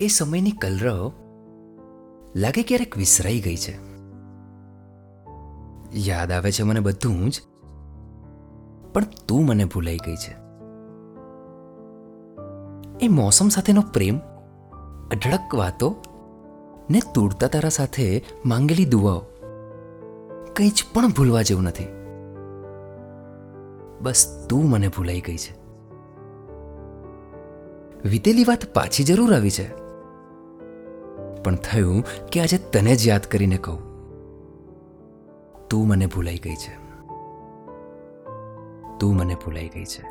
એ સમયની કલરવ લાગે ક્યારેક વિસરાઈ ગઈ છે. યાદ આવે છે મને બધું જ, પણ તું મને ભૂલાઈ ગઈ છે. એ મોસમ સાથેનો પ્રેમ, અઢળક વાતો ને તૂટતા તારા સાથે માંગેલી દુવાઓ કંઈ જ પણ ભૂલવા જેવું નથી. બસ તું મને ભૂલાઈ ગઈ છે. વીતેલી વાત પાછી જરૂર આવી છે. પણ થયું કે આજે તને જ યાદ કરીને કહું. તું મને ભૂલાઈ ગઈ છે. તું મને ભૂલાઈ ગઈ છે.